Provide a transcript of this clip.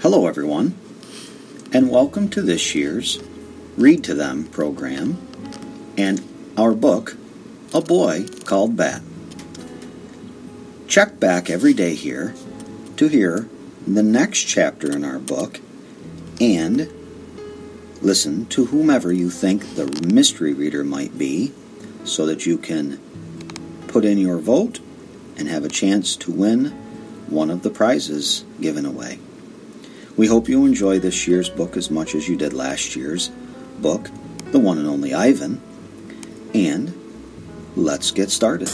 Hello, everyone, and welcome to this year's Read to Them program and our book, A Boy Called Bat. Check back every day here to hear the next chapter in our book and listen to whomever you think the mystery reader might be so that you can put in your vote and have a chance to win one of the prizes given away. We hope you enjoy this year's book as much as you did last year's book, The One and Only Ivan. And let's get started.